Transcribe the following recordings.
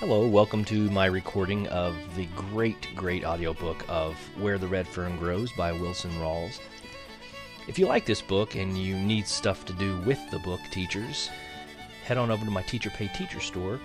Hello, welcome to my recording of the great, great audiobook of Where the Red Fern Grows by Wilson Rawls. If you like this book and you need stuff to do with the book, teachers, head on over to my Teacher Pay Teacher store.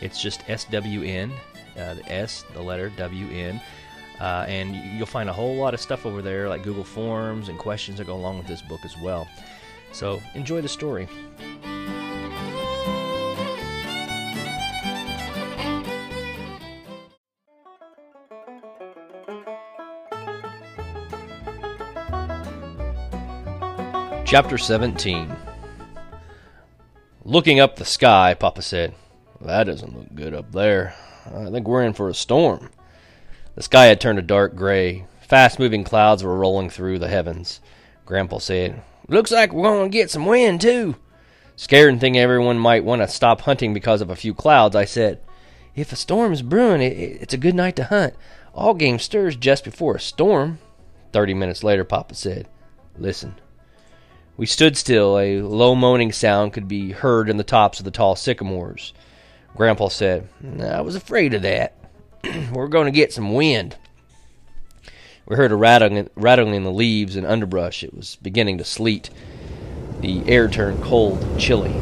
It's just SWN, uh, the S, the letter WN, uh, and you'll find a whole lot of stuff over there like Google Forms and questions that go along with this book as well. So enjoy the story. Chapter 17 Looking up the sky, Papa said, That doesn't look good up there. I think we're in for a storm. The sky had turned a dark gray. Fast moving clouds were rolling through the heavens. Grandpa said, Looks like we're going to get some wind, too. Scared and thinking everyone might want to stop hunting because of a few clouds, I said, If a storm's brewing, it's a good night to hunt. All game stirs just before a storm. Thirty minutes later, Papa said, Listen. We stood still. A low moaning sound could be heard in the tops of the tall sycamores. Grandpa said, I was afraid of that. We're going to get some wind. We heard a rattling, rattling in the leaves and underbrush. It was beginning to sleet. The air turned cold and chilly.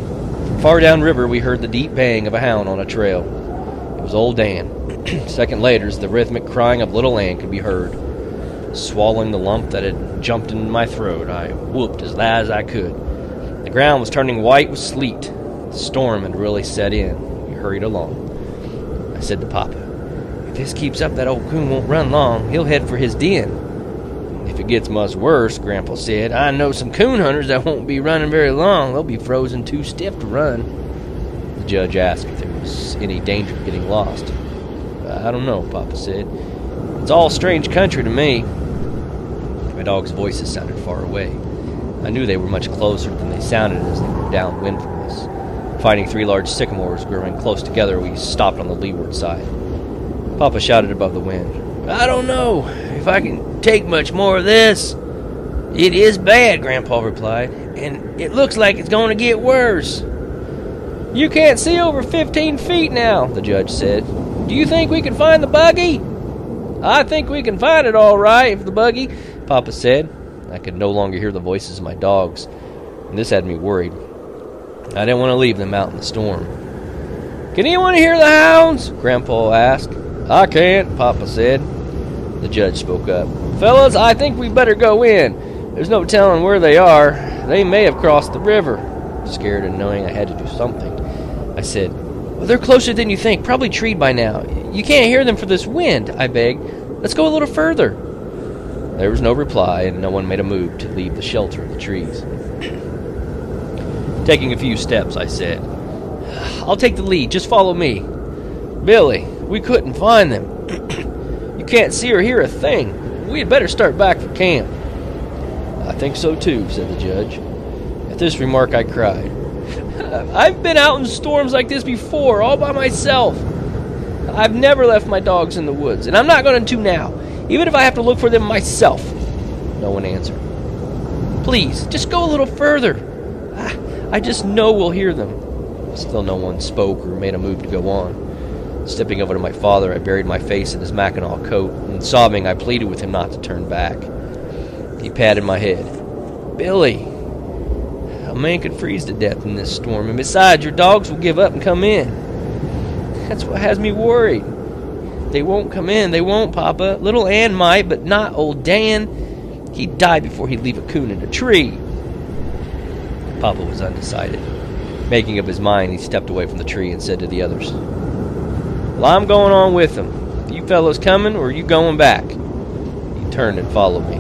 Far downriver, we heard the deep baying of a hound on a trail. It was old Dan. second later, the rhythmic crying of little Ann could be heard. Swallowing the lump that had jumped in my throat, I whooped as loud as I could. The ground was turning white with sleet. The storm had really set in. We hurried along. I said to Papa, If this keeps up, that old coon won't run long. He'll head for his den. If it gets much worse, Grandpa said, I know some coon hunters that won't be running very long. They'll be frozen too stiff to run. The judge asked if there was any danger of getting lost. I don't know, Papa said. It's all strange country to me. Dog's voices sounded far away. I knew they were much closer than they sounded as they were downwind from us. Finding three large sycamores growing close together, we stopped on the leeward side. Papa shouted above the wind, I don't know if I can take much more of this. It is bad, Grandpa replied, and it looks like it's going to get worse. You can't see over 15 feet now, the judge said. Do you think we can find the buggy? I think we can find it all right if the buggy, Papa said. I could no longer hear the voices of my dogs, and this had me worried. I didn't want to leave them out in the storm. Can anyone hear the hounds? Grandpa asked. I can't, Papa said. The judge spoke up. Fellas, I think we better go in. There's no telling where they are. They may have crossed the river. Scared and knowing I had to do something, I said, Well, they're closer than you think, probably treed by now. You can't hear them for this wind, I begged. Let's go a little further. There was no reply, and no one made a move to leave the shelter of the trees. Taking a few steps, I said, I'll take the lead. Just follow me. Billy, we couldn't find them. you can't see or hear a thing. We had better start back for camp. I think so too, said the judge. At this remark, I cried. I've been out in storms like this before, all by myself. I've never left my dogs in the woods, and I'm not going to now, even if I have to look for them myself. No one answered. Please, just go a little further. Ah, I just know we'll hear them. Still, no one spoke or made a move to go on. Stepping over to my father, I buried my face in his mackinaw coat, and sobbing, I pleaded with him not to turn back. He patted my head. Billy, a man could freeze to death in this storm, and besides, your dogs will give up and come in. That's what has me worried. They won't come in. They won't, Papa. Little Ann might, but not old Dan. He'd die before he'd leave a coon in a tree. Papa was undecided. Making up his mind, he stepped away from the tree and said to the others, Well, I'm going on with them. You fellows coming, or you going back? He turned and followed me.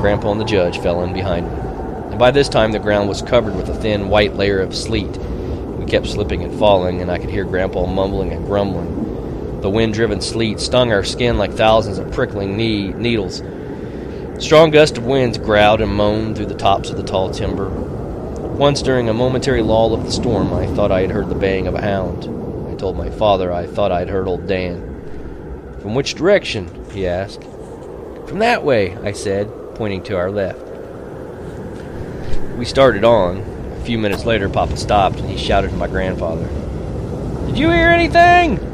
Grandpa and the judge fell in behind me. And by this time, the ground was covered with a thin white layer of sleet we kept slipping and falling, and I could hear Grandpa mumbling and grumbling. The wind driven sleet stung our skin like thousands of prickling knee- needles. Strong gusts of winds growled and moaned through the tops of the tall timber. Once during a momentary lull of the storm, I thought I had heard the baying of a hound. I told my father I thought I had heard old Dan. From which direction? he asked. From that way, I said, pointing to our left. We started on, a few minutes later, Papa stopped and he shouted to my grandfather. Did you hear anything?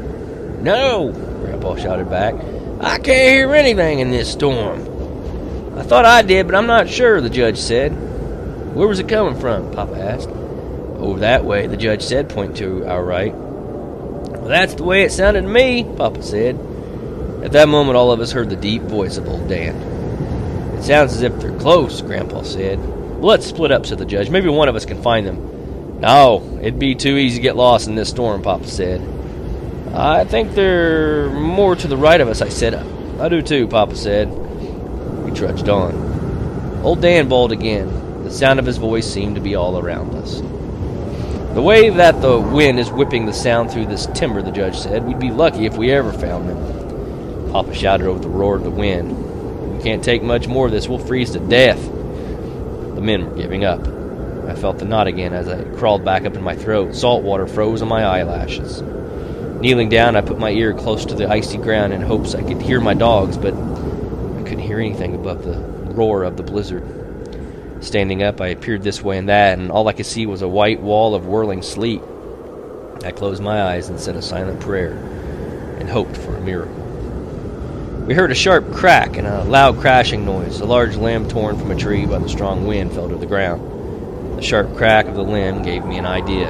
No, Grandpa shouted back. I can't hear anything in this storm. I thought I did, but I'm not sure, the judge said. Where was it coming from? Papa asked. Over that way, the judge said, pointing to our right. Well, that's the way it sounded to me, Papa said. At that moment, all of us heard the deep voice of old Dan. It sounds as if they're close, Grandpa said. Well, let's split up, said the judge. Maybe one of us can find them. No, it'd be too easy to get lost in this storm, Papa said. I think they're more to the right of us, I said. I do too, Papa said. We trudged on. Old Dan bawled again. The sound of his voice seemed to be all around us. The way that the wind is whipping the sound through this timber, the judge said, we'd be lucky if we ever found them. Papa shouted over the roar of the wind. We can't take much more of this. We'll freeze to death. The men were giving up. I felt the knot again as I crawled back up in my throat. Salt water froze on my eyelashes. Kneeling down, I put my ear close to the icy ground in hopes I could hear my dogs, but I couldn't hear anything above the roar of the blizzard. Standing up, I peered this way and that, and all I could see was a white wall of whirling sleet. I closed my eyes and said a silent prayer and hoped for a miracle. We heard a sharp crack and a loud crashing noise. A large limb torn from a tree by the strong wind fell to the ground. The sharp crack of the limb gave me an idea.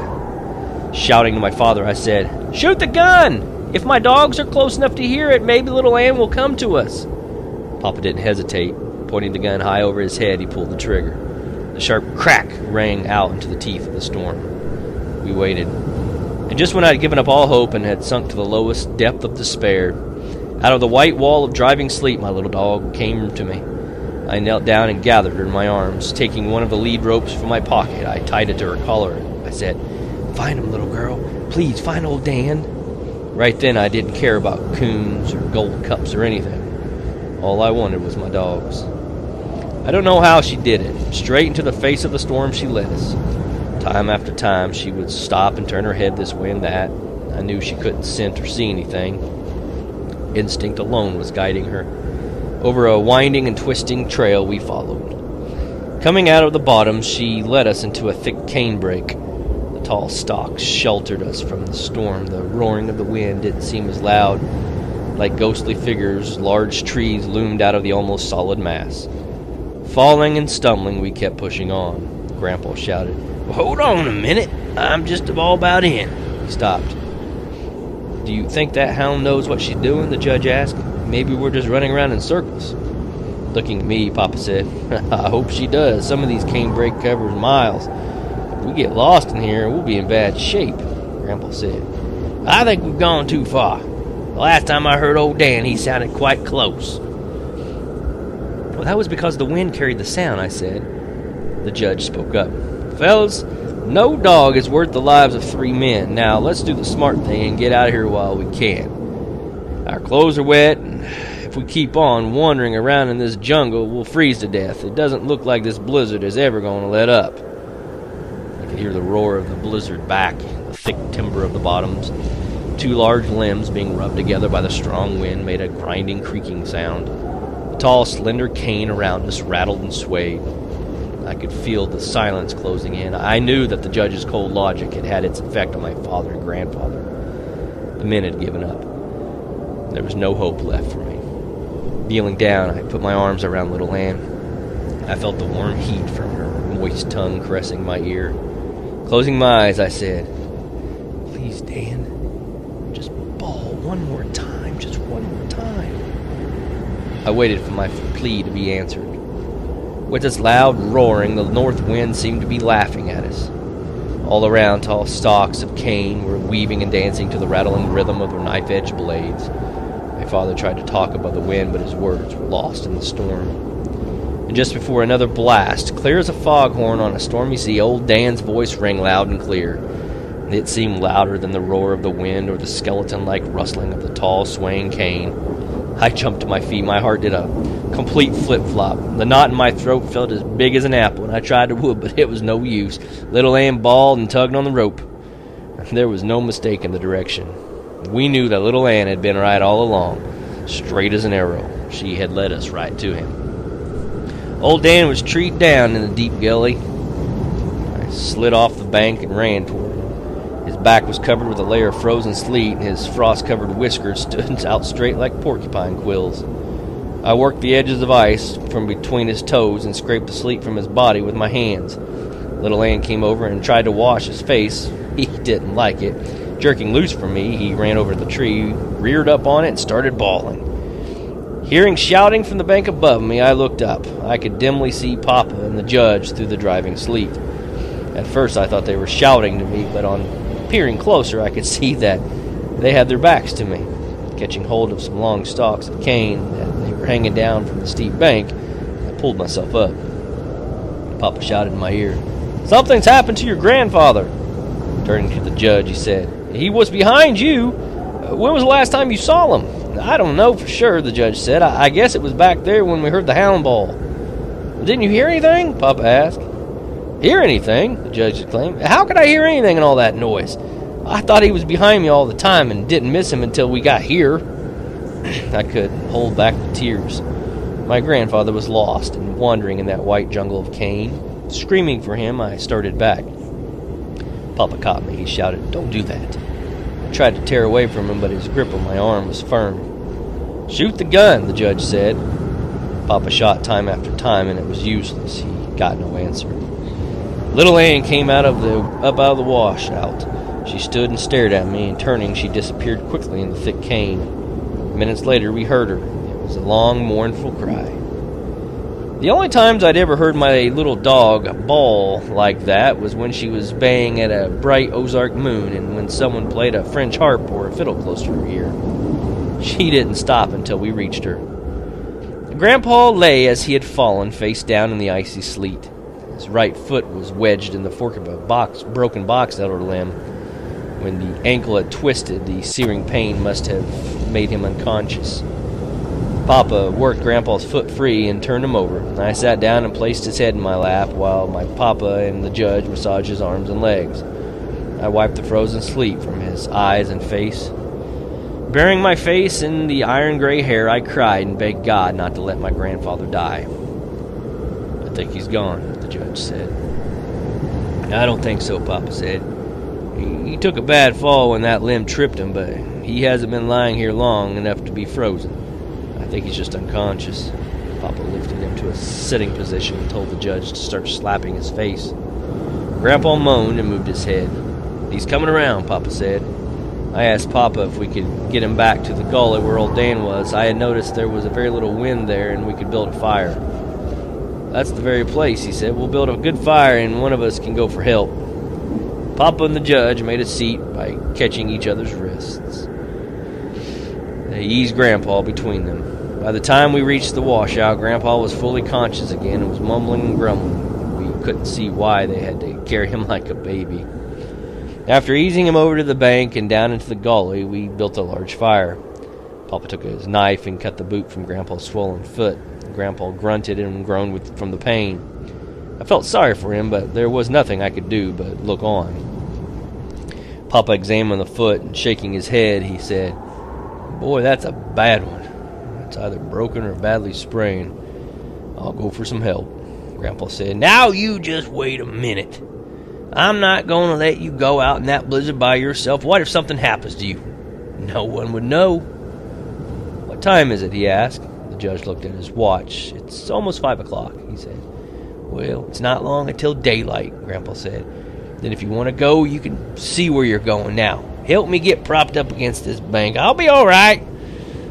Shouting to my father, I said, Shoot the gun! If my dogs are close enough to hear it, maybe little Ann will come to us. Papa didn't hesitate. Pointing the gun high over his head, he pulled the trigger. The sharp crack rang out into the teeth of the storm. We waited. And just when I had given up all hope and had sunk to the lowest depth of despair, out of the white wall of driving sleep, my little dog came to me. I knelt down and gathered her in my arms. Taking one of the lead ropes from my pocket, I tied it to her collar. I said, Find him, little girl. Please find old Dan. Right then, I didn't care about coons or gold cups or anything. All I wanted was my dogs. I don't know how she did it. Straight into the face of the storm she led us. Time after time, she would stop and turn her head this way and that. I knew she couldn't scent or see anything. Instinct alone was guiding her. Over a winding and twisting trail, we followed. Coming out of the bottom, she led us into a thick canebrake. Tall stalks sheltered us from the storm. The roaring of the wind didn't seem as loud. Like ghostly figures, large trees loomed out of the almost solid mass. Falling and stumbling, we kept pushing on. Grandpa shouted, well, Hold on a minute. I'm just about in. He stopped. Do you think that hound knows what she's doing? The judge asked. Maybe we're just running around in circles. Looking at me, Papa said, I hope she does. Some of these canebrake covers miles. We get lost in here, and we'll be in bad shape, Grandpa said. I think we've gone too far. The last time I heard old Dan, he sounded quite close. Well, that was because the wind carried the sound, I said. The judge spoke up. Fellas, no dog is worth the lives of three men. Now, let's do the smart thing and get out of here while we can. Our clothes are wet, and if we keep on wandering around in this jungle, we'll freeze to death. It doesn't look like this blizzard is ever going to let up. Hear the roar of the blizzard back, the thick timber of the bottoms. Two large limbs being rubbed together by the strong wind made a grinding, creaking sound The tall, slender cane around us rattled and swayed. I could feel the silence closing in. I knew that the judge's cold logic had had its effect on my father and grandfather. The men had given up. There was no hope left for me. Kneeling down, I put my arms around little Ann. I felt the warm heat from her moist tongue caressing my ear. Closing my eyes, I said, Please, Dan, just bawl one more time, just one more time. I waited for my plea to be answered. With its loud roaring, the north wind seemed to be laughing at us. All around, tall stalks of cane were weaving and dancing to the rattling rhythm of their knife edged blades. My father tried to talk above the wind, but his words were lost in the storm. And just before another blast, clear as a foghorn on a stormy sea, old Dan's voice rang loud and clear. It seemed louder than the roar of the wind or the skeleton like rustling of the tall, swaying cane. I jumped to my feet. My heart did a complete flip flop. The knot in my throat felt as big as an apple, and I tried to whoop, but it was no use. Little Ann bawled and tugged on the rope. There was no mistake in the direction. We knew that little Ann had been right all along, straight as an arrow. She had led us right to him. Old Dan was treed down in the deep gully. I slid off the bank and ran toward him. His back was covered with a layer of frozen sleet, and his frost covered whiskers stood out straight like porcupine quills. I worked the edges of ice from between his toes and scraped the sleet from his body with my hands. Little Ann came over and tried to wash his face. He didn't like it. Jerking loose from me, he ran over to the tree, reared up on it, and started bawling. Hearing shouting from the bank above me, I looked up. I could dimly see Papa and the judge through the driving sleet. At first, I thought they were shouting to me, but on peering closer, I could see that they had their backs to me. Catching hold of some long stalks of cane that they were hanging down from the steep bank, I pulled myself up. Papa shouted in my ear, Something's happened to your grandfather. Turning to the judge, he said, He was behind you. When was the last time you saw him? I don't know for sure, the judge said. I, I guess it was back there when we heard the hound bawl. Didn't you hear anything? Papa asked. Hear anything? The judge exclaimed. How could I hear anything in all that noise? I thought he was behind me all the time and didn't miss him until we got here. I could hold back the tears. My grandfather was lost and wandering in that white jungle of cane. Screaming for him, I started back. Papa caught me. He shouted, Don't do that. I tried to tear away from him, but his grip on my arm was firm. Shoot the gun, the judge said. Papa shot time after time, and it was useless. He got no answer. Little Ann came out of the up out of the washout. She stood and stared at me, and turning, she disappeared quickly in the thick cane. Minutes later, we heard her. It was a long, mournful cry. The only times I'd ever heard my little dog bawl like that was when she was baying at a bright Ozark moon and when someone played a French harp or a fiddle close to her ear. She didn't stop until we reached her. Grandpa lay as he had fallen, face down in the icy sleet. His right foot was wedged in the fork of a box, broken box elder limb. When the ankle had twisted, the searing pain must have made him unconscious. Papa worked Grandpa's foot free and turned him over. I sat down and placed his head in my lap while my papa and the judge massaged his arms and legs. I wiped the frozen sleep from his eyes and face. Burying my face in the iron gray hair, I cried and begged God not to let my grandfather die. I think he's gone, the judge said. I don't think so, Papa said. He, took a bad fall when that limb tripped him, but he hasn't been lying here long enough to be frozen. I think he's just unconscious. Papa lifted him to a sitting position and told the judge to start slapping his face. Grandpa moaned and moved his head. He's coming around, Papa said. I asked Papa if we could get him back to the gully where old Dan was. I had noticed there was a very little wind there and we could build a fire. That's the very place, he said. We'll build a good fire and one of us can go for help. Papa and the judge made a seat by catching each other's wrists. They eased Grandpa between them. By the time we reached the washout, Grandpa was fully conscious again and was mumbling and grumbling. We couldn't see why they had to carry him like a baby. After easing him over to the bank and down into the gully, we built a large fire. Papa took his knife and cut the boot from Grandpa's swollen foot. Grandpa grunted and groaned with, from the pain. I felt sorry for him, but there was nothing I could do but look on. Papa examined the foot and shaking his head, he said, Boy, that's a bad one. It's either broken or badly sprained. I'll go for some help. Grandpa said, Now you just wait a minute. I'm not going to let you go out in that blizzard by yourself. What if something happens to you? No one would know. What time is it? he asked. The judge looked at his watch. It's almost five o'clock, he said. Well, it's not long until daylight, Grandpa said. Then if you want to go, you can see where you're going now. Help me get propped up against this bank. I'll be all right.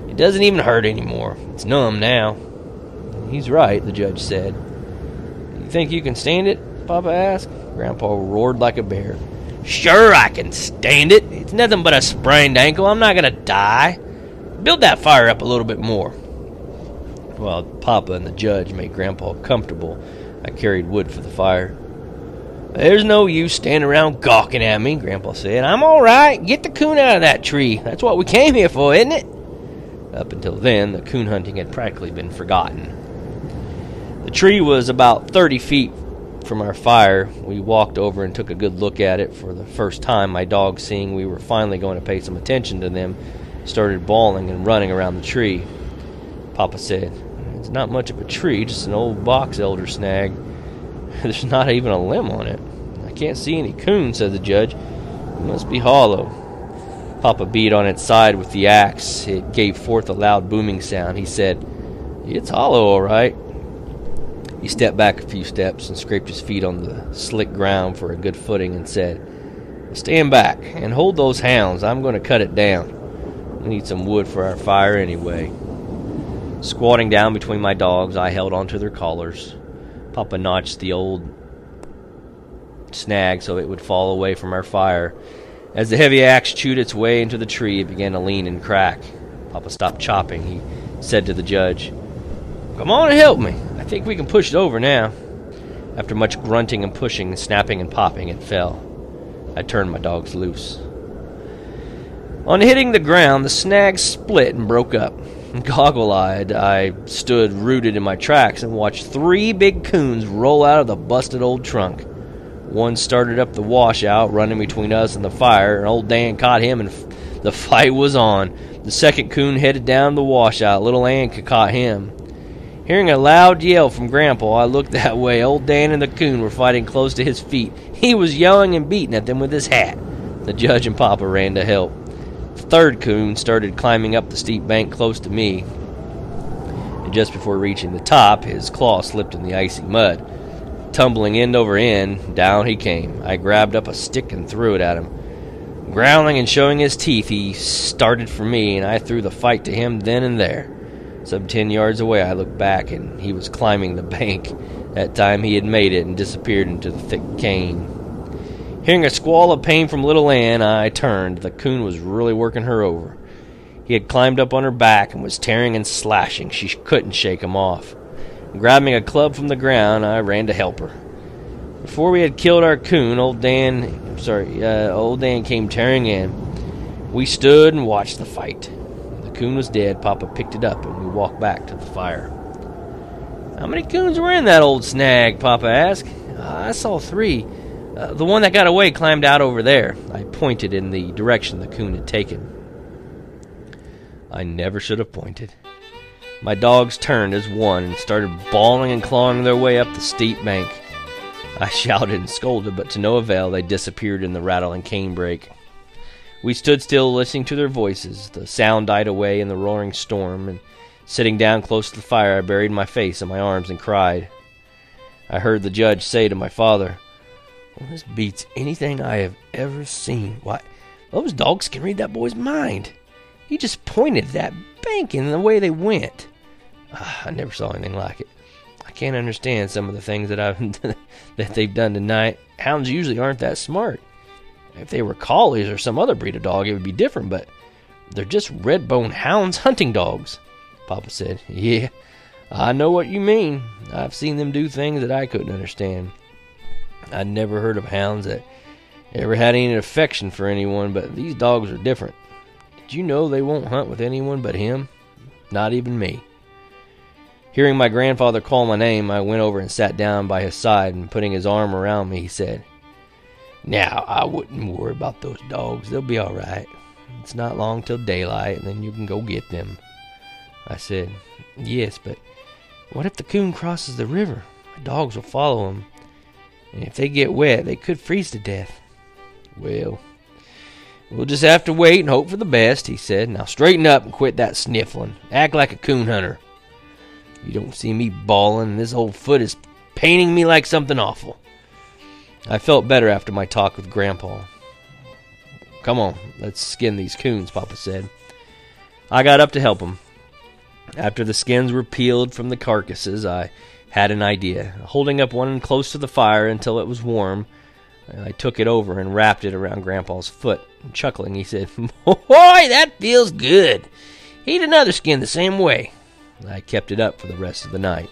It doesn't even hurt anymore. It's numb now. He's right, the judge said. You think you can stand it? Papa asked. Grandpa roared like a bear. Sure, I can stand it. It's nothing but a sprained ankle. I'm not going to die. Build that fire up a little bit more. While Papa and the judge made Grandpa comfortable, I carried wood for the fire. There's no use standing around gawking at me, Grandpa said. I'm all right. Get the coon out of that tree. That's what we came here for, isn't it? Up until then, the coon hunting had practically been forgotten. The tree was about 30 feet from our fire. We walked over and took a good look at it for the first time. My dog, seeing we were finally going to pay some attention to them, started bawling and running around the tree. Papa said, It's not much of a tree, just an old box elder snag. There's not even a limb on it. I can't see any coon, said the judge. It must be hollow. Papa beat on its side with the axe. It gave forth a loud booming sound. He said, It's hollow, all right. He stepped back a few steps and scraped his feet on the slick ground for a good footing and said, Stand back and hold those hounds. I'm going to cut it down. We need some wood for our fire anyway. Squatting down between my dogs, I held onto their collars. Papa notched the old snag so it would fall away from our fire. As the heavy axe chewed its way into the tree, it began to lean and crack. Papa stopped chopping. He said to the judge, Come on and help me. Think we can push it over now. After much grunting and pushing, and snapping and popping, it fell. I turned my dogs loose. On hitting the ground, the snag split and broke up. Goggle eyed, I stood rooted in my tracks and watched three big coons roll out of the busted old trunk. One started up the washout, running between us and the fire, and old Dan caught him, and f- the fight was on. The second coon headed down the washout. Little Ann caught him. Hearing a loud yell from Grandpa, I looked that way. Old Dan and the coon were fighting close to his feet. He was yelling and beating at them with his hat. The judge and Papa ran to help. The third coon started climbing up the steep bank close to me, and just before reaching the top, his claw slipped in the icy mud. Tumbling end over end, down he came. I grabbed up a stick and threw it at him. Growling and showing his teeth, he started for me, and I threw the fight to him then and there. Some ten yards away, I looked back, and he was climbing the bank. That time he had made it and disappeared into the thick cane. Hearing a squall of pain from little Ann, I turned. The coon was really working her over. He had climbed up on her back and was tearing and slashing. She couldn't shake him off. Grabbing a club from the ground, I ran to help her. Before we had killed our coon, old Dan, I'm sorry, uh, old Dan came tearing in. We stood and watched the fight. Coon was dead. Papa picked it up, and we walked back to the fire. How many coons were in that old snag? Papa asked. I saw three. Uh, the one that got away climbed out over there. I pointed in the direction the coon had taken. I never should have pointed. My dogs turned as one and started bawling and clawing their way up the steep bank. I shouted and scolded, but to no avail. They disappeared in the rattling canebrake. We stood still, listening to their voices. The sound died away in the roaring storm, and sitting down close to the fire, I buried my face in my arms and cried. I heard the judge say to my father, well, This beats anything I have ever seen. Why, those dogs can read that boy's mind. He just pointed that bank and the way they went. Ah, I never saw anything like it. I can't understand some of the things that I've that they've done tonight. Hounds usually aren't that smart. If they were collies or some other breed of dog, it would be different, but they're just red bone hounds hunting dogs. Papa said, Yeah, I know what you mean. I've seen them do things that I couldn't understand. I'd never heard of hounds that ever had any affection for anyone, but these dogs are different. Did you know they won't hunt with anyone but him? Not even me. Hearing my grandfather call my name, I went over and sat down by his side, and putting his arm around me, he said, Now, I wouldn't worry about those dogs. They'll be all right. It's not long till daylight, and then you can go get them. I said, Yes, but what if the coon crosses the river? My dogs will follow him, and if they get wet, they could freeze to death. Well, we'll just have to wait and hope for the best, he said. Now straighten up and quit that sniffling. Act like a coon hunter. You don't see me bawling, and this old foot is paining me like something awful. I felt better after my talk with Grandpa. Come on, let's skin these coons, Papa said. I got up to help him. After the skins were peeled from the carcasses, I had an idea. Holding up one close to the fire until it was warm, I took it over and wrapped it around Grandpa's foot. Chuckling, he said, Boy, that feels good. Eat another skin the same way. I kept it up for the rest of the night.